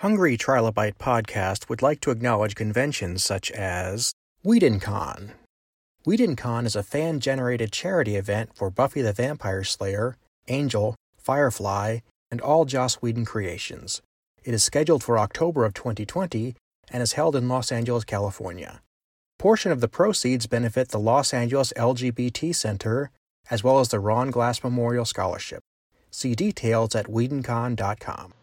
Hungry Trilobite Podcast would like to acknowledge conventions such as WhedonCon. WhedonCon is a fan generated charity event for Buffy the Vampire Slayer, Angel, Firefly, and all Joss Whedon creations. It is scheduled for October of 2020 and is held in Los Angeles, California. Portion of the proceeds benefit the Los Angeles LGBT Center as well as the Ron Glass Memorial Scholarship. See details at WhedonCon.com.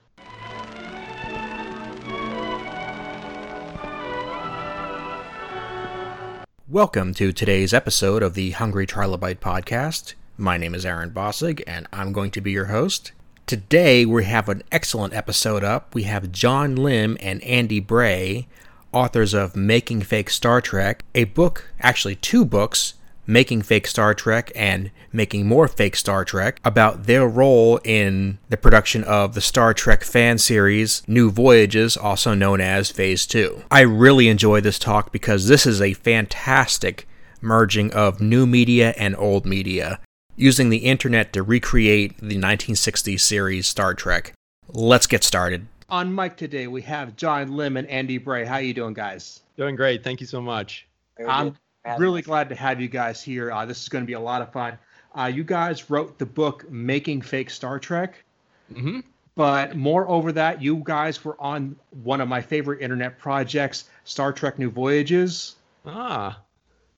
Welcome to today's episode of the Hungry Trilobite podcast. My name is Aaron Bossig, and I'm going to be your host. Today, we have an excellent episode up. We have John Lim and Andy Bray, authors of Making Fake Star Trek, a book, actually, two books making fake Star Trek and making more fake Star Trek about their role in the production of the Star Trek fan series New Voyages, also known as Phase 2. I really enjoy this talk because this is a fantastic merging of new media and old media, using the internet to recreate the 1960s series Star Trek. Let's get started. On mic today, we have John Lim and Andy Bray. How are you doing, guys? Doing great. Thank you so much. I'm really glad to have you guys here. Uh, this is going to be a lot of fun. Uh, you guys wrote the book Making Fake Star Trek. Mm-hmm. But moreover that, you guys were on one of my favorite internet projects, Star Trek New Voyages. Ah.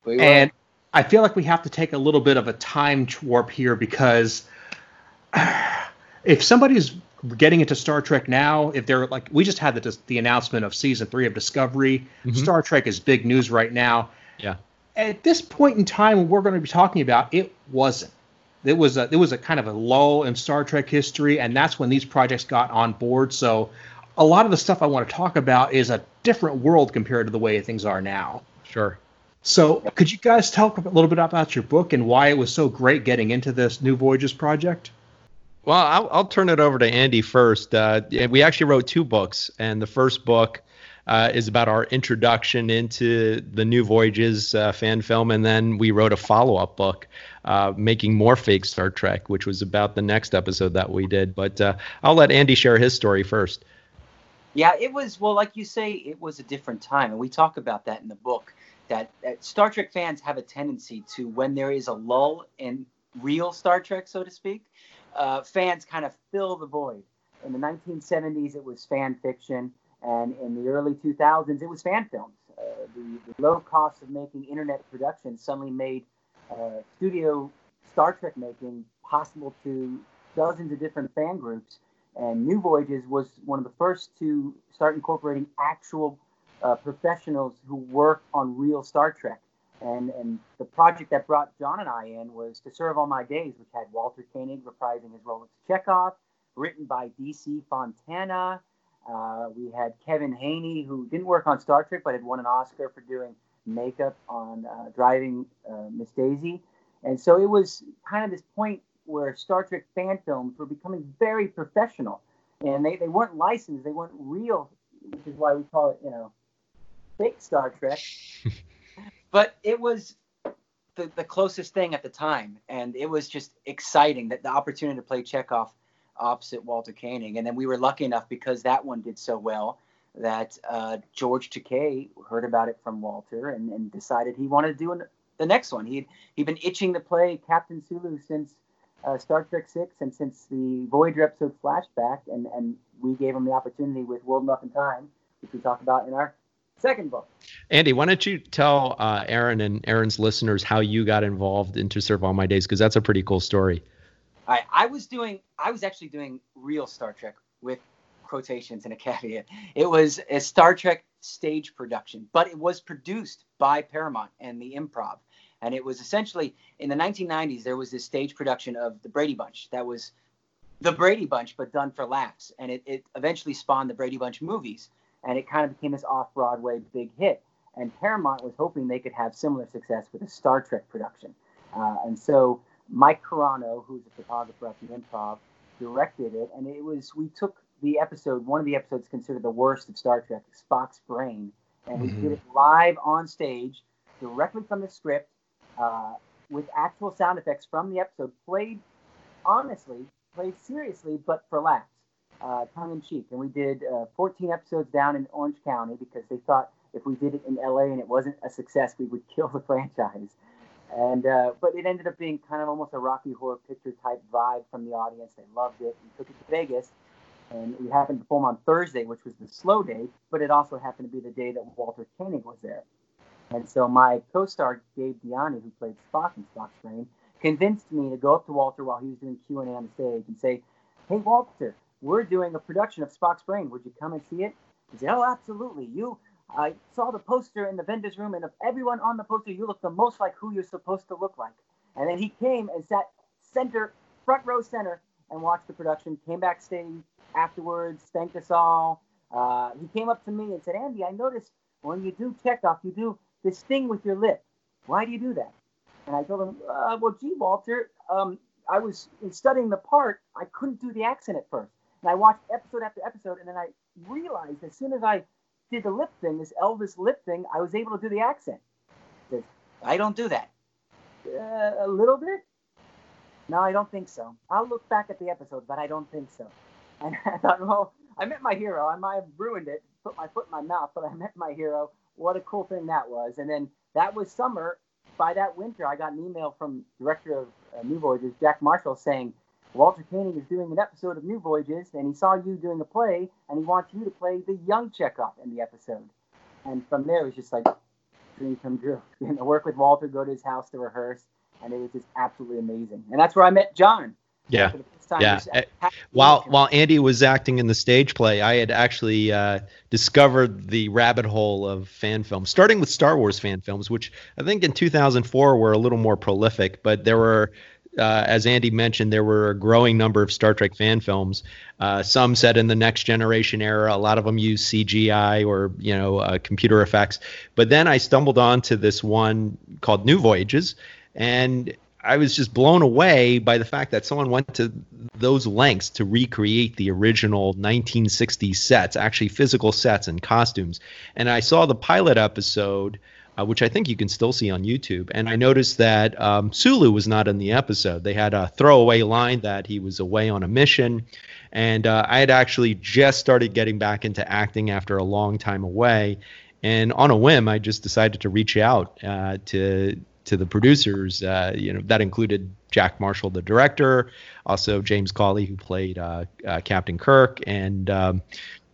And I feel like we have to take a little bit of a time warp here because if somebody's getting into Star Trek now, if they're like, we just had the, the announcement of season three of Discovery. Mm-hmm. Star Trek is big news right now. Yeah at this point in time, we're going to be talking about it wasn't. It was a it was a kind of a lull in Star Trek history, and that's when these projects got on board. So, a lot of the stuff I want to talk about is a different world compared to the way things are now. Sure. So, could you guys talk a little bit about your book and why it was so great getting into this New Voyages project? Well, I'll, I'll turn it over to Andy first. Uh, we actually wrote two books, and the first book uh, is about our introduction into the New Voyages uh, fan film, and then we wrote a follow-up book, uh, making more fake Star Trek, which was about the next episode that we did. But uh, I'll let Andy share his story first. Yeah, it was well, like you say, it was a different time, and we talk about that in the book. That, that Star Trek fans have a tendency to, when there is a lull in real Star Trek, so to speak, uh, fans kind of fill the void. In the 1970s, it was fan fiction. And in the early 2000s, it was fan films. Uh, the, the, low cost of making internet production suddenly made uh, studio Star Trek making possible to dozens of different fan groups. And New Voyages was one of the first to start incorporating actual uh, professionals who work on real Star Trek. And, and the project that brought John and I in was To Serve All My Days, which had Walter Koenig reprising his role as Chekov, written by D.C. Fontana, uh, we had Kevin Haney, who didn't work on Star Trek, but had won an Oscar for doing makeup on uh, Driving uh, Miss Daisy. And so it was kind of this point where Star Trek fan films were becoming very professional. And they, they weren't licensed, they weren't real, which is why we call it, you know, fake Star Trek. but it was the, the closest thing at the time. And it was just exciting that the opportunity to play Chekov opposite Walter Koenig. And then we were lucky enough because that one did so well that uh, George Takei heard about it from Walter and, and decided he wanted to do an, the next one. He'd, he'd been itching to play Captain Sulu since uh, Star Trek 6 and since the Voyager episode Flashback. And, and we gave him the opportunity with World Enough and Time, which we talk about in our second book. Andy, why don't you tell uh, Aaron and Aaron's listeners how you got involved into Serve All My Days? Because that's a pretty cool story. I, I was doing, I was actually doing real Star Trek with quotations and a caveat. It was a Star Trek stage production, but it was produced by Paramount and the Improv. And it was essentially in the 1990s, there was this stage production of The Brady Bunch that was the Brady Bunch, but done for laughs. And it, it eventually spawned the Brady Bunch movies. And it kind of became this off Broadway big hit. And Paramount was hoping they could have similar success with a Star Trek production. Uh, and so Mike Carano, who's a photographer at the Improv, directed it, and it was we took the episode. One of the episodes considered the worst of Star Trek, Spock's Brain, and we mm-hmm. did it live on stage, directly from the script, uh, with actual sound effects from the episode, played honestly, played seriously, but for laughs. uh, tongue in cheek, and we did uh, 14 episodes down in Orange County because they thought if we did it in LA and it wasn't a success, we would kill the franchise. And uh, but it ended up being kind of almost a Rocky Horror Picture type vibe from the audience. They loved it. We took it to Vegas, and we happened to perform on Thursday, which was the slow day, but it also happened to be the day that Walter Koenig was there. And so my co-star Gabe Diani, who played Spock in Spock's Brain, convinced me to go up to Walter while he was doing Q and A on the stage and say, "Hey Walter, we're doing a production of Spock's Brain. Would you come and see it?" He said, "Oh, absolutely. You I saw the poster in the vendor's room, and of everyone on the poster, you look the most like who you're supposed to look like. And then he came and sat center, front row center, and watched the production. Came backstage afterwards, thanked us all. Uh, he came up to me and said, "Andy, I noticed when you do Chekov, you do this thing with your lip. Why do you do that?" And I told him, uh, "Well, gee, Walter, um, I was in studying the part. I couldn't do the accent at first, and I watched episode after episode, and then I realized as soon as I did the lip thing, this Elvis lip thing, I was able to do the accent. Says, I don't do that. Uh, a little bit? No, I don't think so. I'll look back at the episode, but I don't think so. And I thought, well, I met my hero. I might have ruined it, put my foot in my mouth, but I met my hero. What a cool thing that was. And then that was summer. By that winter, I got an email from director of uh, New Voyages, Jack Marshall, saying, Walter Koenig is doing an episode of New Voyages, and he saw you doing a play, and he wants you to play the young Chekov in the episode. And from there, it was just like dream come true. You know, work with Walter, go to his house to rehearse, and it was just absolutely amazing. And that's where I met John. Yeah. Yeah. While while Andy was acting in the stage play, I had actually uh, discovered the rabbit hole of fan films, starting with Star Wars fan films, which I think in 2004 were a little more prolific, but there were uh, as Andy mentioned, there were a growing number of Star Trek fan films. Uh, some set in the next generation era. A lot of them use CGI or you know uh, computer effects. But then I stumbled onto this one called New Voyages, and I was just blown away by the fact that someone went to those lengths to recreate the original 1960s sets, actually physical sets and costumes. And I saw the pilot episode uh, which I think you can still see on YouTube. And I noticed that um, Sulu was not in the episode. They had a throwaway line that he was away on a mission. And uh, I had actually just started getting back into acting after a long time away. And on a whim, I just decided to reach out uh, to to the producers. Uh, you know, that included Jack Marshall, the director, also James Cawley, who played uh, uh, Captain Kirk, and um,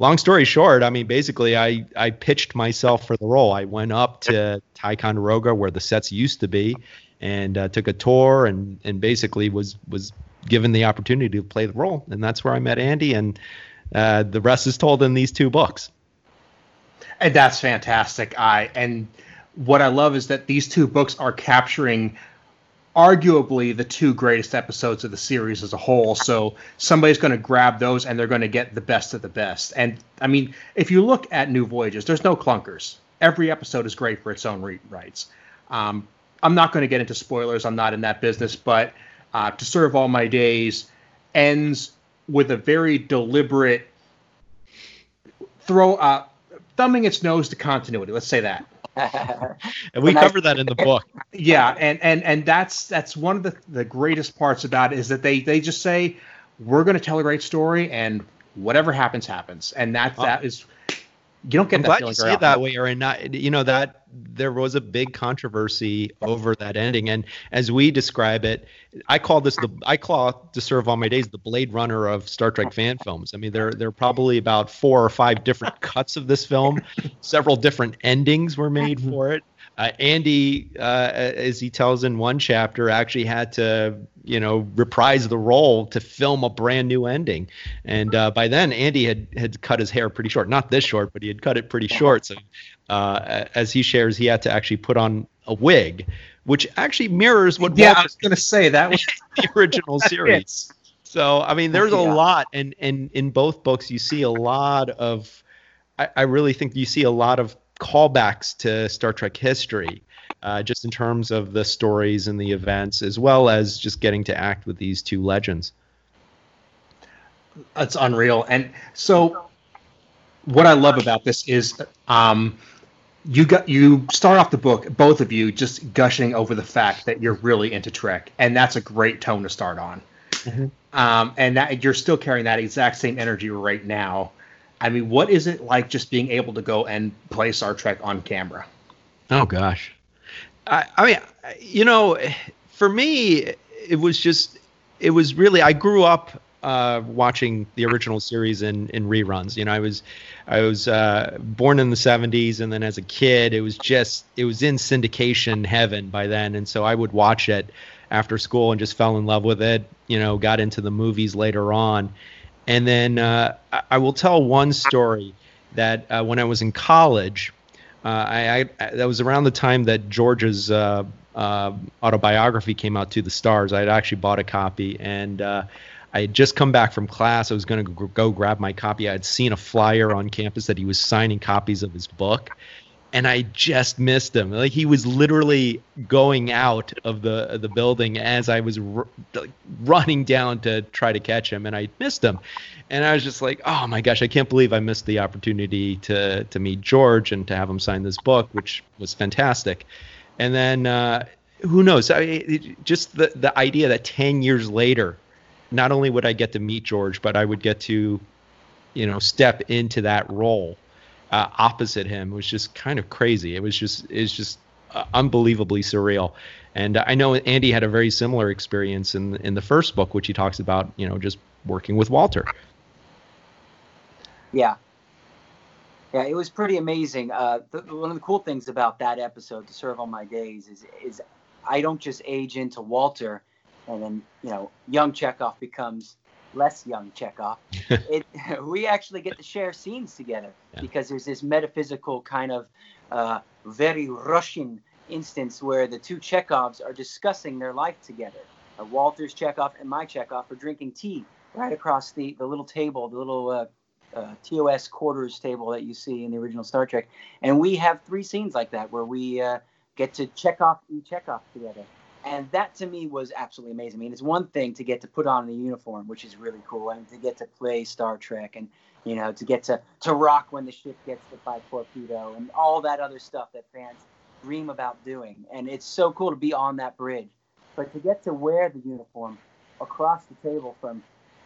long story short, I mean, basically, I I pitched myself for the role. I went up to Ticonderoga, where the sets used to be, and uh, took a tour, and and basically was was given the opportunity to play the role, and that's where I met Andy, and uh, the rest is told in these two books. And that's fantastic. I and what I love is that these two books are capturing arguably the two greatest episodes of the series as a whole. So somebody's going to grab those and they're going to get the best of the best. And I mean, if you look at New Voyages, there's no clunkers. Every episode is great for its own re- rights. Um, I'm not going to get into spoilers. I'm not in that business. But uh, To Serve All My Days ends with a very deliberate throw, uh, thumbing its nose to continuity. Let's say that. and we cover that in the book. Yeah, and and and that's that's one of the the greatest parts about it is that they they just say we're going to tell a great story and whatever happens happens, and that oh. that is you don't get I'm that glad you say it that way, Aaron. Not, you know that there was a big controversy over that ending, and as we describe it, I call this the I call to serve all my days the Blade Runner of Star Trek fan films. I mean, there there are probably about four or five different cuts of this film. Several different endings were made for it. Uh, Andy, uh, as he tells in one chapter, actually had to, you know, reprise the role to film a brand new ending. And uh, by then, Andy had had cut his hair pretty short. Not this short, but he had cut it pretty short. So, uh, as he shares, he had to actually put on a wig, which actually mirrors what. Yeah, I was going to say that was the original series. So, I mean, there's a lot, and and in both books, you see a lot of. I, I really think you see a lot of callbacks to Star Trek history, uh, just in terms of the stories and the events, as well as just getting to act with these two legends. That's unreal. And so, what I love about this is, um, you got you start off the book, both of you, just gushing over the fact that you're really into Trek, and that's a great tone to start on. mm-hmm. um, and that you're still carrying that exact same energy right now. I mean, what is it like just being able to go and play Star Trek on camera? Oh gosh, I, I mean, you know, for me, it was just, it was really. I grew up uh, watching the original series in in reruns. You know, I was I was uh, born in the '70s, and then as a kid, it was just it was in syndication heaven by then, and so I would watch it after school and just fell in love with it. You know, got into the movies later on, and then uh, I, I, will tell one story that uh, when I was in college, uh, I, I, that was around the time that George's uh, uh, autobiography came out to the stars. I had actually bought a copy and. I had just come back from class. I was going to go grab my copy. I had seen a flyer on campus that he was signing copies of his book and I just missed him. Like he was literally going out of the the building as I was r- running down to try to catch him, and I missed him. And I was just like, "Oh my gosh, I can't believe I missed the opportunity to to meet George and to have him sign this book, which was fantastic." And then uh, who knows? I, just the the idea that ten years later, not only would I get to meet George, but I would get to, you know, step into that role uh, opposite him was just kind of crazy. It was just it's just uh, unbelievably surreal. And I know Andy had a very similar experience in in the first book, which he talks about, you know, just working with Walter. Yeah, yeah, it was pretty amazing. Uh, the, one of the cool things about that episode, "To Serve All My Days," is is I don't just age into Walter, and then you know, young Chekov becomes less young Chekov. it, we actually get to share scenes together yeah. because there's this metaphysical kind of uh, very Russian instance where the two Chekovs are discussing their life together. Uh, Walter's Chekov and my Chekov are drinking tea right across the, the little table, the little uh, uh, TOS quarters table that you see in the original Star Trek. And we have three scenes like that where we uh, get to check off and check off together and that to me was absolutely amazing. I mean, it's one thing to get to put on the uniform, which is really cool, and to get to play Star Trek, and you know, to get to to rock when the ship gets hit by torpedo, and all that other stuff that fans dream about doing. And it's so cool to be on that bridge, but to get to wear the uniform across the table from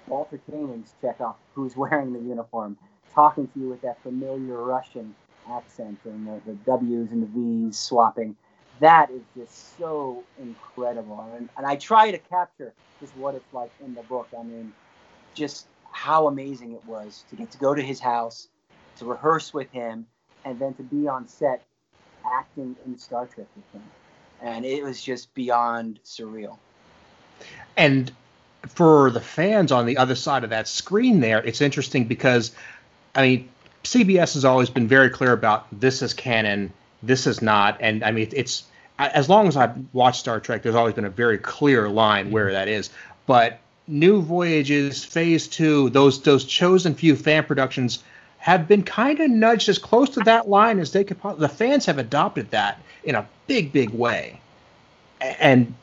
Walter Koenig's Chekov, who's wearing the uniform, talking to you with that familiar Russian accent and the, the W's and the V's swapping that is just so incredible. And, and I try to capture just what it's like in the book. I mean, just how amazing it was to get to go to his house, to rehearse with him, and then to be on set acting in Star Trek with him. And it was just beyond surreal. And for the fans on the other side of that screen there, it's interesting because, I mean, CBS has always been very clear about this is canon this is not. And I mean, it's as long as I've watched Star Trek, there's always been a very clear line where that is. But New Voyages, Phase Two, those those chosen few fan productions have been kind of nudged as close to that line as they could. The fans have adopted that in a big, big way. And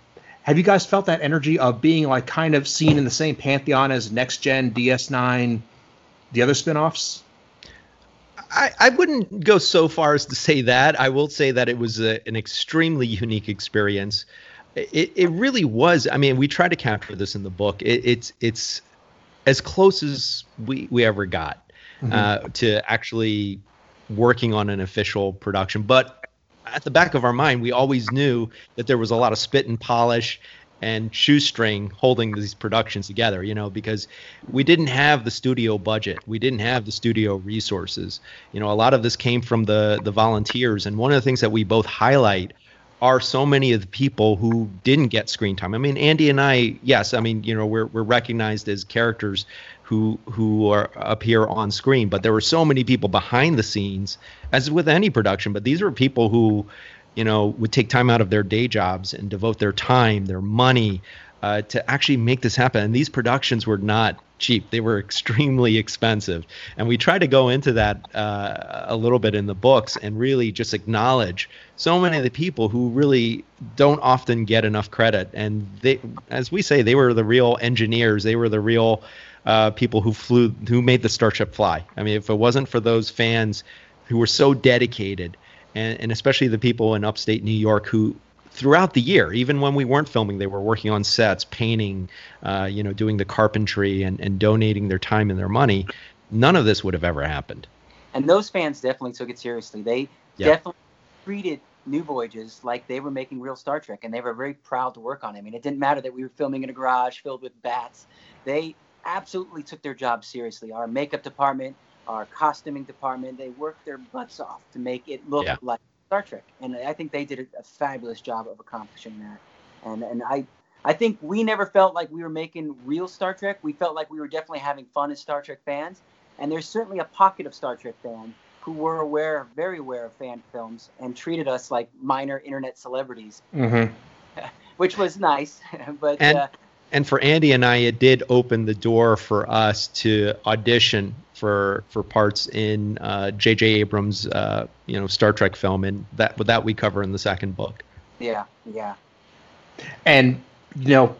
have you guys felt that energy of being like kind of seen in the same pantheon as Next Gen, DS9, the other spinoffs? I, I wouldn't go so far as to say that. I will say that it was a, an extremely unique experience. It, it really was. I mean, we try to capture this in the book. It, it's it's as close as we, we ever got mm-hmm. uh, to actually working on an official production. But at the back of our mind, we always knew that there was a lot of spit and polish and shoestring holding these productions together, you know, because we didn't have the studio budget. We didn't have the studio resources. You know, a lot of this came from the the volunteers. And one of the things that we both highlight are so many of the people who didn't get screen time. I mean, Andy and I, yes, I mean, you know, we're we're recognized as characters who who are appear on screen, but there were so many people behind the scenes, as with any production. But these were people who you know, would take time out of their day jobs and devote their time, their money uh, to actually make this happen. And these productions were not cheap; they were extremely expensive. And we try to go into that uh, a little bit in the books and really just acknowledge so many of the people who really don't often get enough credit. And they, as we say, they were the real engineers. They were the real uh, people who flew, who made the Starship fly. I mean, if it wasn't for those fans who were so dedicated and, and especially the people in upstate New York who throughout the year. Even when we weren't filming, they were working on sets, painting, uh, you know, doing the carpentry and, and donating their time and their money. None of this would have ever happened. And those fans definitely took it seriously. They Yeah. definitely treated New Voyages like they were making real Star Trek, and they were very proud to work on it. I mean, it didn't matter that we were filming in a garage filled with bats. They absolutely took their job seriously. Our makeup department, our costuming department, they worked their butts off to make it look Yeah. like Star Trek, and I think they did a, fabulous job of accomplishing that. And and I I think we never felt like we were making real Star Trek. We felt like we were definitely having fun as Star Trek fans. And there's certainly a pocket of Star Trek fans who were aware, very aware of fan films and treated us like minor internet celebrities, Mm-hmm. which was nice. but And- uh, and for Andy and I, it did open the door for us to audition for for parts in uh, J.J. Abrams' uh, you know Star Trek film, and that that we cover in the second book. yeah, yeah, And you know,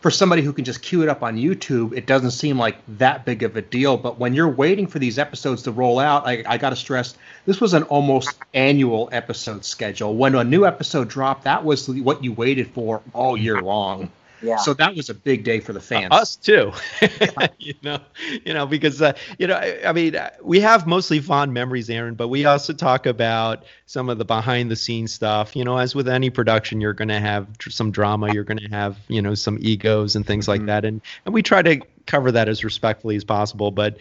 for somebody who can just queue it up on YouTube, it doesn't seem like that big of a deal. But when you're waiting for these episodes to roll out, I, I got to stress this was an almost annual episode schedule. When a new episode dropped, that was what you waited for all year long. Yeah. So that was a big day for the fans. Us too, you know, you know, because uh, you know, I, I mean, uh, we have mostly fond memories, Aaron, but we also talk about some of the behind the scenes stuff. You know, as with any production, you're going to have tr- some drama, you're going to have you know some egos and things like Mhm. that, and and we try to cover that as respectfully as possible, but.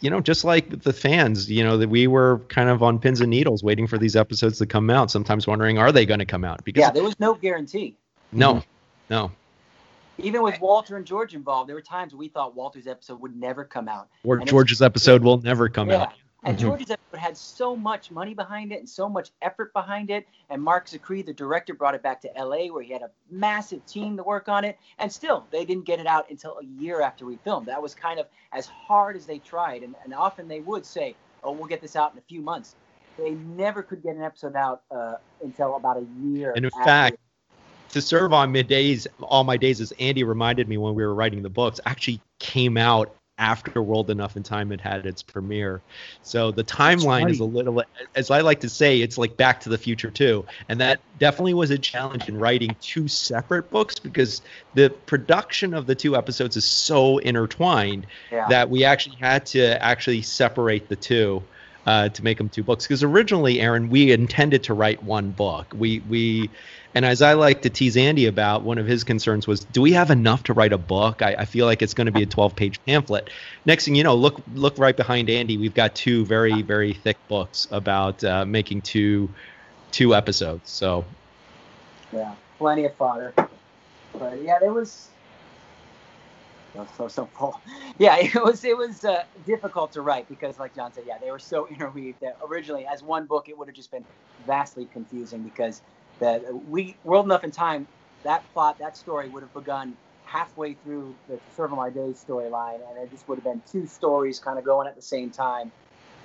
You know, just like the fans, you know, that we were kind of on pins and needles waiting for these episodes to come out. Sometimes wondering, are they going to come out? Because yeah, there was no guarantee. no, no, Even with Walter and George involved, there were times we thought Walter's episode would never come out. or And George's episode will never come yeah. out. And Mhm. George's episode had so much money behind it and so much effort behind it. And Mark Zicree, the director, brought it back to LA where he had a massive team to work on it. And still, they didn't get it out until a year after we filmed. That was kind of as hard as they tried. And, and often they would say, oh, we'll get this out in a few months. They never could get an episode out uh, until about a year. And in after- fact, to serve on middays, all my days, as Andy reminded me when we were writing the books, actually came out after World Enough and Time had had its premiere. So the timeline is a little, as I like to say, it's like Back to the Future too. And that definitely was a challenge in writing two separate books because the production of the two episodes is so intertwined yeah. that we actually had to actually separate the two uh, to make them two books. Because originally, Aaron, we intended to write one book. We we, and as I like to tease Andy about, one of his concerns was, do we have enough to write a book? I, I feel like it's going to be a 12-page pamphlet. Next thing you know, look look right behind Andy. We've got two very very thick books about uh, making two two episodes. So Yeah, plenty of fodder. But yeah, there was. So so full. Yeah, it was it was uh, difficult to write because, like John said, yeah, they were so interweaved that originally, as one book, it would have just been vastly confusing because the we World Enough in Time, that plot, that story would have begun halfway through the Serve My Days storyline, and it just would have been two stories kind of going at the same time.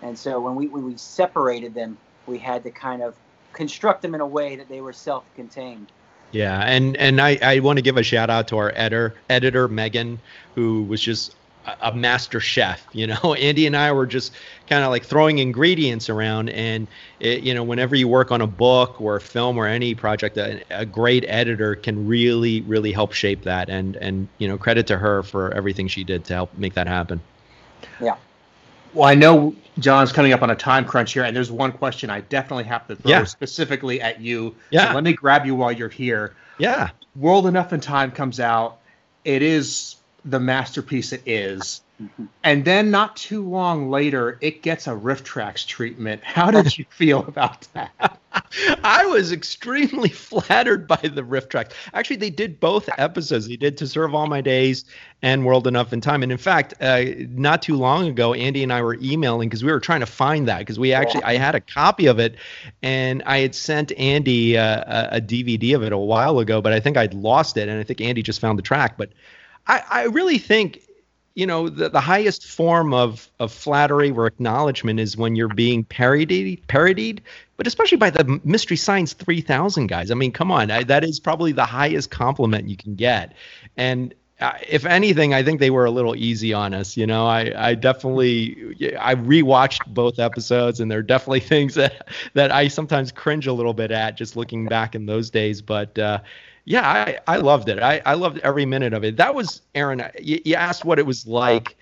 And so when we when we separated them, we had to kind of construct them in a way that they were self-contained. Yeah, and and I, I want to give a shout out to our editor editor Megan, who was just a, master chef. You know, Andy and I were just kind of like throwing ingredients around, and it, you know, whenever you work on a book or a film or any project, a, a great editor can really really help shape that. And and you know, credit to her for everything she did to help make that happen. Well, I know John's coming up on a time crunch here, and there's one question I definitely have to throw Yeah. specifically at you. Yeah. So let me grab you while you're here. Yeah, World Enough and Time comes out. It is the masterpiece it is. Mhm. And then not too long later, it gets a RiffTrax treatment. How did you feel about that? I was extremely flattered by the RiffTrax. Actually, they did both episodes. They did To Serve All My Days and World Enough and Time. And in fact, uh, not too long ago, Andy and I were emailing because we were trying to find that because we actually, I had a copy of it and I had sent Andy uh, a, a DVD of it a while ago, but I think I'd lost it. And I think Andy just found the track. But I, I really think you know the, the highest form of of flattery or acknowledgement is when you're being parodied parodied but especially by the mystery science 3000 guys i mean come on I, that is probably the highest compliment you can get and uh, if anything, I think they were a little easy on us. You know, I, I definitely I rewatched both episodes, and there are definitely things that that I sometimes cringe a little bit at just looking back in those days. But uh, yeah, I, I loved it. I, I loved every minute of it. That was Aaron. You, you asked what it was like.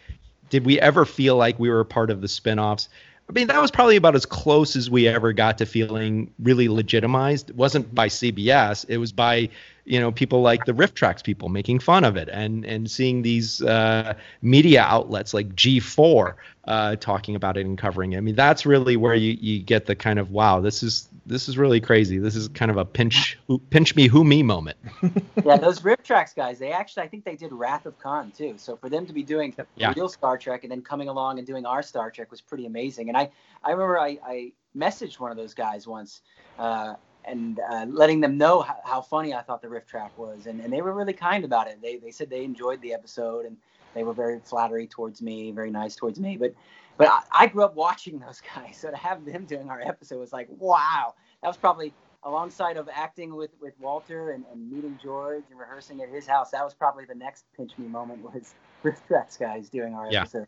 Did we ever feel like we were a part of the spinoffs? I mean, that was probably about as close as we ever got to feeling really legitimized. It wasn't by CBS. It was by you know people like the RiffTrax people making fun of it and and seeing these uh, media outlets like G4 uh, talking about it and covering it. I mean that's really where you, you get the kind of wow this is this is really crazy. This is kind of a pinch pinch me who me moment. yeah, those RiffTrax guys they actually I think they did Wrath of Khan too. So for them to be doing yeah. real Star Trek and then coming along and doing our Star Trek was pretty amazing. And I I remember I, I messaged one of those guys once. Uh, and uh, letting them know how, how, funny I thought the RiffTrax was, and, and they were really kind about it. They they said they enjoyed the episode, and they were very flattery towards me, very nice towards me. But but I, I grew up watching those guys, so to have them doing our episode was like wow. That was probably alongside of acting with with Walter and, and meeting George and rehearsing at his house. That was probably the next pinch me moment was RiffTrax guys doing our yeah. episode.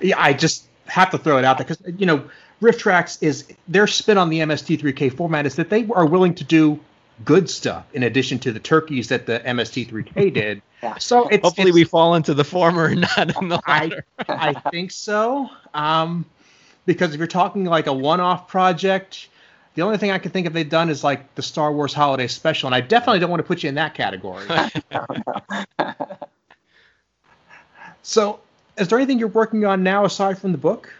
Yeah, I just have to throw it out there because you know RiffTrax is their spin on the MST3K format is that they are willing to do good stuff in addition to the turkeys that the MST3K did. Yeah. So it's, hopefully it's, we fall into the former and not in the latter. I, I think so. Um, because if you're talking like a one-off project, the only thing I can think of they've done is like the Star Wars Holiday Special, and I definitely don't want to put you in that category. so, is there anything you're working on now aside from the book?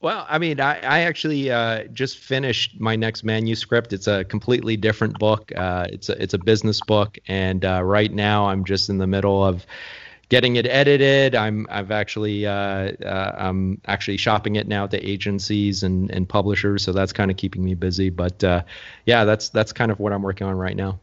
Well, I mean, I, I actually uh, just finished my next manuscript. It's a completely different book. Uh, it's a it's a business book, and uh, right now I'm just in the middle of getting it edited. I'm I've actually uh, uh, I'm actually shopping it now to agencies and, and publishers, so that's kind of keeping me busy. But uh, yeah, that's that's kind of what I'm working on right now.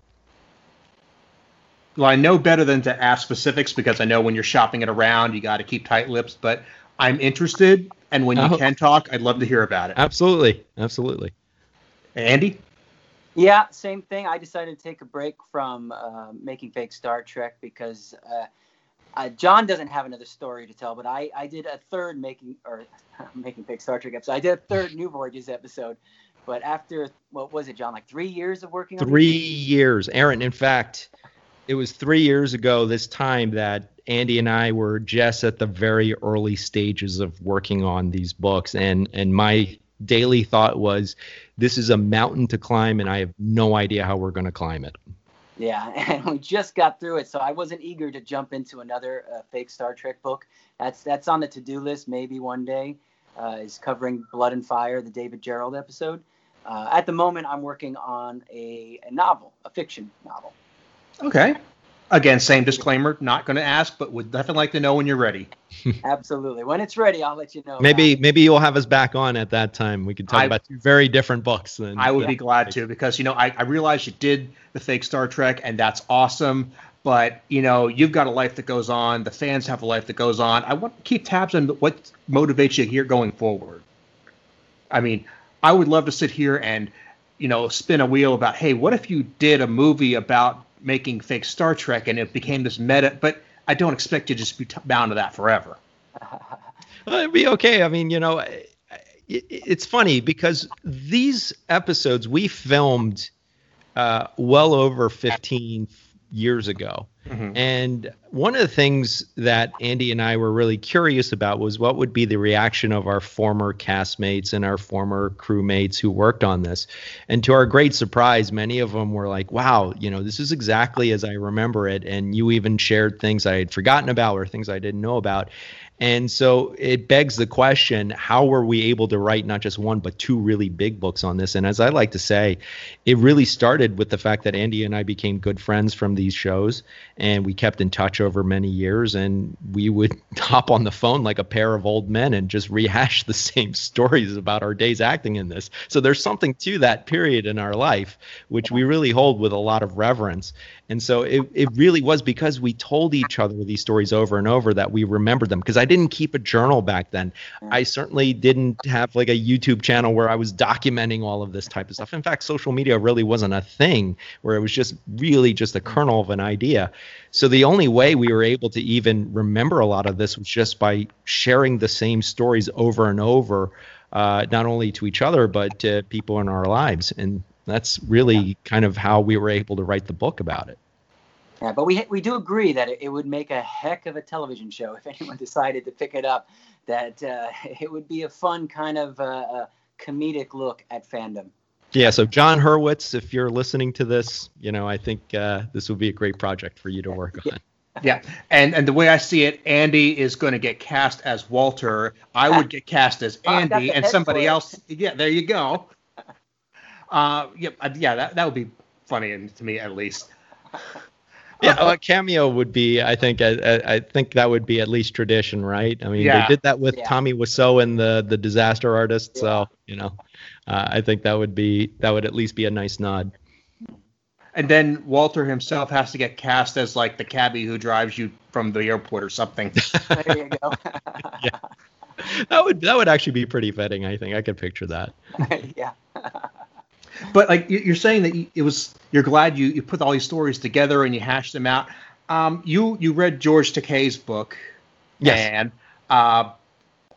Well, I know better than to ask specifics because I know when you're shopping it around, you got to keep tight lips. But I'm interested and when you oh. can talk, I'd love to hear about it. Absolutely, absolutely. Andy. Yeah, same thing. I decided to take a break from uh, making fake Star Trek because uh, uh, John doesn't have another story to tell, but I, I did a third making or making fake Star Trek episode. I did a third New Voyages episode, but after what was it, John? Like three years of working. Three years, Aaron. In fact, it was three years ago this time that Andy and I were just at the very early stages of working on these books, and and my daily thought was, this is a mountain to climb, and I have no idea how we're going to climb it. Yeah, and we just got through it, so I wasn't eager to jump into another uh, fake Star Trek book. That's that's on the to-do list. Maybe one day uh, is covering Blood and Fire, the David Gerrold episode. Uh, at the moment, I'm working on a, a novel, a fiction novel. Okay. Again, same disclaimer. Not going to ask, but would definitely like to know when you're ready. Absolutely. When it's ready, I'll let you know. Maybe maybe you'll have us back on at that time. We can talk I, about two very different books. Then I would be glad to because you know I, I realize you did the fake Star Trek and that's awesome. But you know you've got a life that goes on. The fans have a life that goes on. I want to keep tabs on what motivates you here going forward. I mean, I would love to sit here and you know spin a wheel about hey, what if you did a movie about making fake Star Trek, and it became this meta. But I don't expect to just be t- bound to that forever. well, it'd be okay. I mean, you know, it, it's funny because these episodes we filmed uh, well over 15 years ago. Mm-hmm. And one of the things that Andy and I were really curious about was what would be the reaction of our former castmates and our former crewmates who worked on this. And to our great surprise, many of them were like, wow, you know, this is exactly as I remember it. And you even shared things I had forgotten about or things I didn't know about. And so it begs the question how were we able to write not just one, but two really big books on this? And as I like to say, it really started with the fact that Andy and I became good friends from these shows and we kept in touch over many years. And we would hop on the phone like a pair of old men and just rehash the same stories about our days acting in this. So there's something to that period in our life, which we really hold with a lot of reverence. And so it, it really was because we told each other these stories over and over that we remembered them. Because I didn't keep a journal back then. I certainly didn't have like a YouTube channel where I was documenting all of this type of stuff. In fact, social media really wasn't a thing where it was just really just a kernel of an idea. So the only way we were able to even remember a lot of this was just by sharing the same stories over and over, uh, not only to each other but to people in our lives. And that's really yeah. kind of how we were able to write the book about it. Yeah, but we we do agree that it, would make a heck of a television show if anyone decided to pick it up. That uh, it would be a fun kind of uh, comedic look at fandom. Yeah, so Jon Hurwitz, if you're listening to this, you know I think uh, this would be a great project for you to work on. Yeah, and and the way I see it, Andy is going to get cast as Walter. I would get cast as oh, Andy, and somebody else. Yeah, there you go. Uh, yeah, yeah, that that would be funny to me at least. yeah, well, a cameo would be. I think. I, I, think that would be at least tradition, right? I mean, yeah. they did that with yeah. Tommy Wiseau and the the Disaster Artist. Yeah. So you know, uh, I think that would be that would at least be a nice nod. And then Walter himself has to get cast as like the cabbie who drives you from the airport or something. there you go. yeah. That would that would actually be pretty fitting. I think I could picture that. yeah. But like you're saying that it was you're glad you you put all these stories together and you hashed them out. Um, you you read George Takei's book, yes. and uh,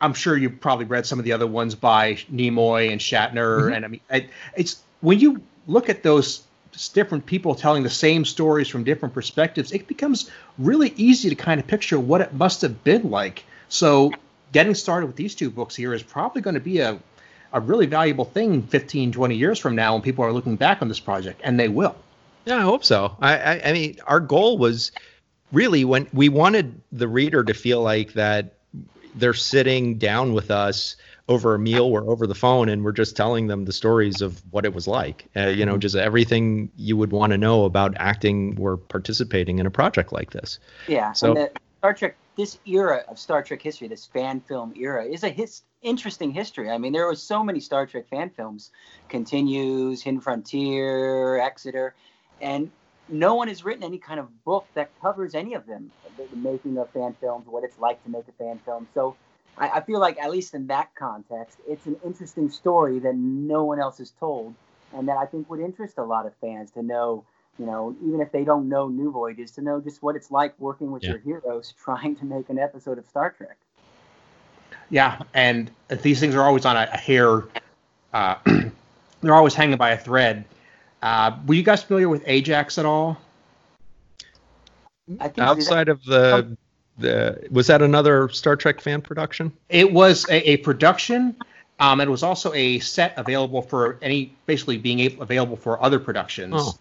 I'm sure you probably read some of the other ones by Nimoy and Shatner. Mm-hmm. And I mean, it, it's when you look at those different people telling the same stories from different perspectives, it becomes really easy to kind of picture what it must have been like. So, getting started with these two books here is probably going to be a a really valuable thing 15, 20 years from now when people are looking back on this project, and they will. Yeah, I hope so. I, I, I mean, our goal was really when we wanted the reader to feel like that they're sitting down with us over a meal or over the phone and we're just telling them the stories of what it was like uh, you know just everything you would want to know about acting or participating in a project like this yeah so the star trek this era of star trek history this fan film era is a his, interesting history. I mean, there was so many Star Trek fan films, continues, Hidden Frontier, Exeter, and no one has written any kind of book that covers any of them, the, the making of fan films, what it's like to make a fan film. So I, I, feel like, at least in that context, it's an interesting story that no one else has told, and that I think would interest a lot of fans to know. You know, even if they don't know New Voyages, to know just what it's like working with yeah. your heroes trying to make an episode of Star Trek. Yeah, and these things are always on a, a hair. Uh, they're always hanging by a thread. Uh, were you guys familiar with Ajax at all? Outside of the, the was that another Star Trek fan production? It was a, a production. Um, it was also a set available for any, basically being able, available for other productions. Oh,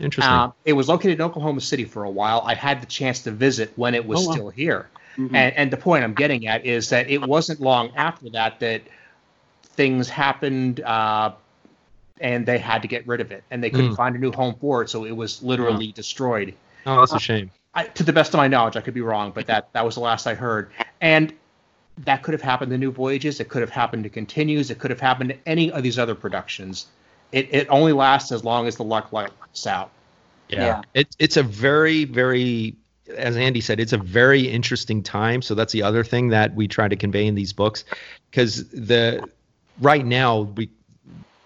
interesting. Uh, it was located in Oklahoma City for a while. I had the chance to visit when it was oh, still here. Mm-hmm. And, and the point I'm getting at is that it wasn't long after that that things happened uh, and they had to get rid of it and they couldn't mm. find a new home for it. So it was literally yeah. destroyed. Oh, that's a shame. I, to the best of my knowledge, I could be wrong, but that, that was the last I heard. And that could have happened to New Voyages. It could have happened to Continues. It could have happened to any of these other productions. It, it only lasts as long as the luck lights out. Yeah. yeah. It, it's a very, very as Andy said, it's a very interesting time. So that's the other thing that we try to convey in these books, because the right now we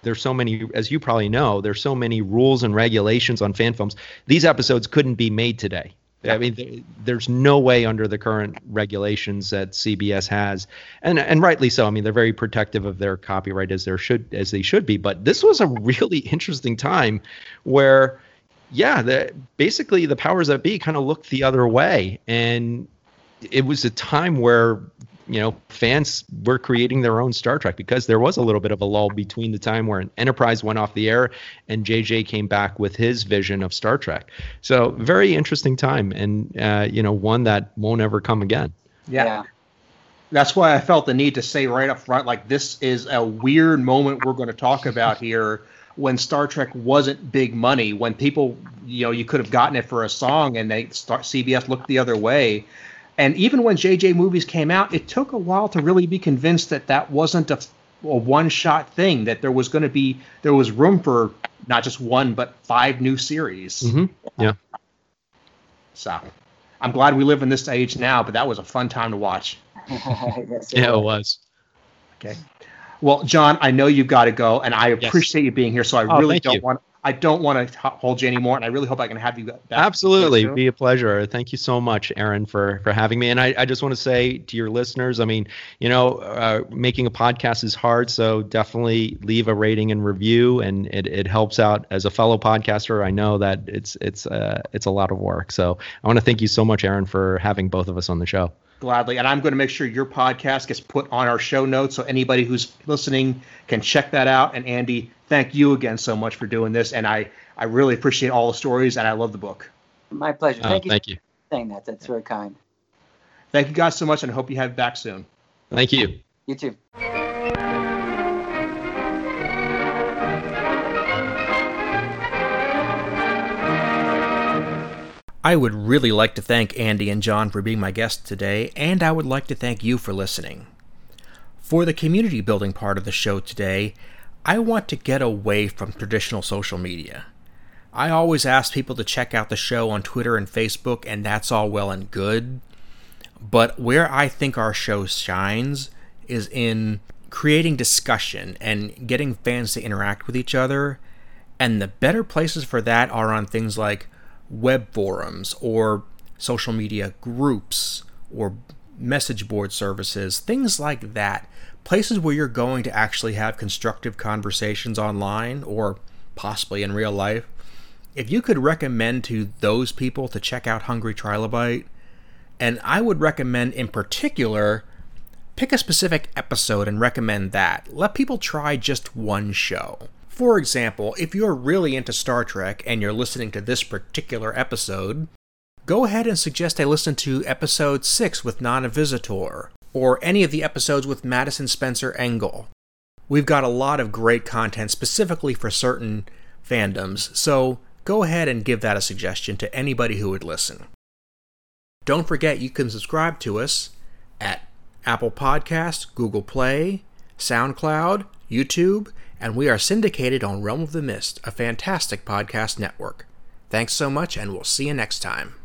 there's so many, as you probably know, there's so many rules and regulations on fan films. These episodes couldn't be made today. I mean, there's no way under the current regulations that CBS has, and and rightly so. I mean, they're very protective of their copyright as there should as they should be. But this was a really interesting time where yeah, the, basically the powers that be kind of looked the other way, and it was a time where you know fans were creating their own Star Trek because there was a little bit of a lull between the time where an Enterprise went off the air and JJ came back with his vision of Star Trek. So very interesting time, and uh, you know one that won't ever come again. yeah. yeah that's why I felt the need to say right up front, like this is a weird moment we're going to talk about here when Star Trek wasn't big money, when people, you know, you could have gotten it for a song and they start CBS looked the other way. And even when JJ movies came out, it took a while to really be convinced that that wasn't a, a one-shot thing. That there was going to be there was room for not just one but five new series. Mm-hmm. Yeah. So, I'm glad we live in this age now, but that was a fun time to watch. yes, yeah, it was. Okay. Well, John, I know you've got to go, and I Yes. appreciate you being here. So I Oh, really don't you. want I don't want to hold you anymore, and I really hope I can have you back. Absolutely, be a pleasure. Thank you so much, Aaron, for for having me. And I, I just want to say to your listeners, I mean, you know, uh, making a podcast is hard, so definitely leave a rating and review, and it, it helps out. As a fellow podcaster, I know that it's it's uh, it's a lot of work. So I want to thank you so much, Aaron, for having both of us on the show. Gladly, and I'm going to make sure your podcast gets put on our show notes so anybody who's listening can check that out. And Andy, thank you again so much for doing this, and I I really appreciate all the stories, and I love the book. My pleasure. Uh, Thank you thank you. for saying that. That's very kind. Thank you guys so much, and I hope you have back soon. Thank you. You too. I would really like to thank Andy and John for being my guests today, and I would like to thank you for listening. For the community building part of the show today, I want to get away from traditional social media. I always ask people to check out the show on Twitter and Facebook, and that's all well and good. But where I think our show shines is in creating discussion and getting fans to interact with each other. And the better places for that are on things like web forums or social media groups or message board services, things like that. Places where you're going to actually have constructive conversations online or possibly in real life. If you could recommend to those people to check out Hungry Trilobite, and I would recommend in particular pick a specific episode and recommend that. Let people try just one show. For example, if you're really into Star Trek and you're listening to this particular episode, go ahead and suggest I listen to episode 6 with Nana Visitor, or any of the episodes with Madison Spencer Engel. We've got a lot of great content specifically for certain fandoms, so go ahead and give that a suggestion to anybody who would listen. Don't forget you can subscribe to us at Apple Podcasts, Google Play, SoundCloud, YouTube, and we are syndicated on Realm of the Mist, a fantastic podcast network. Thanks so much, and we'll see you next time.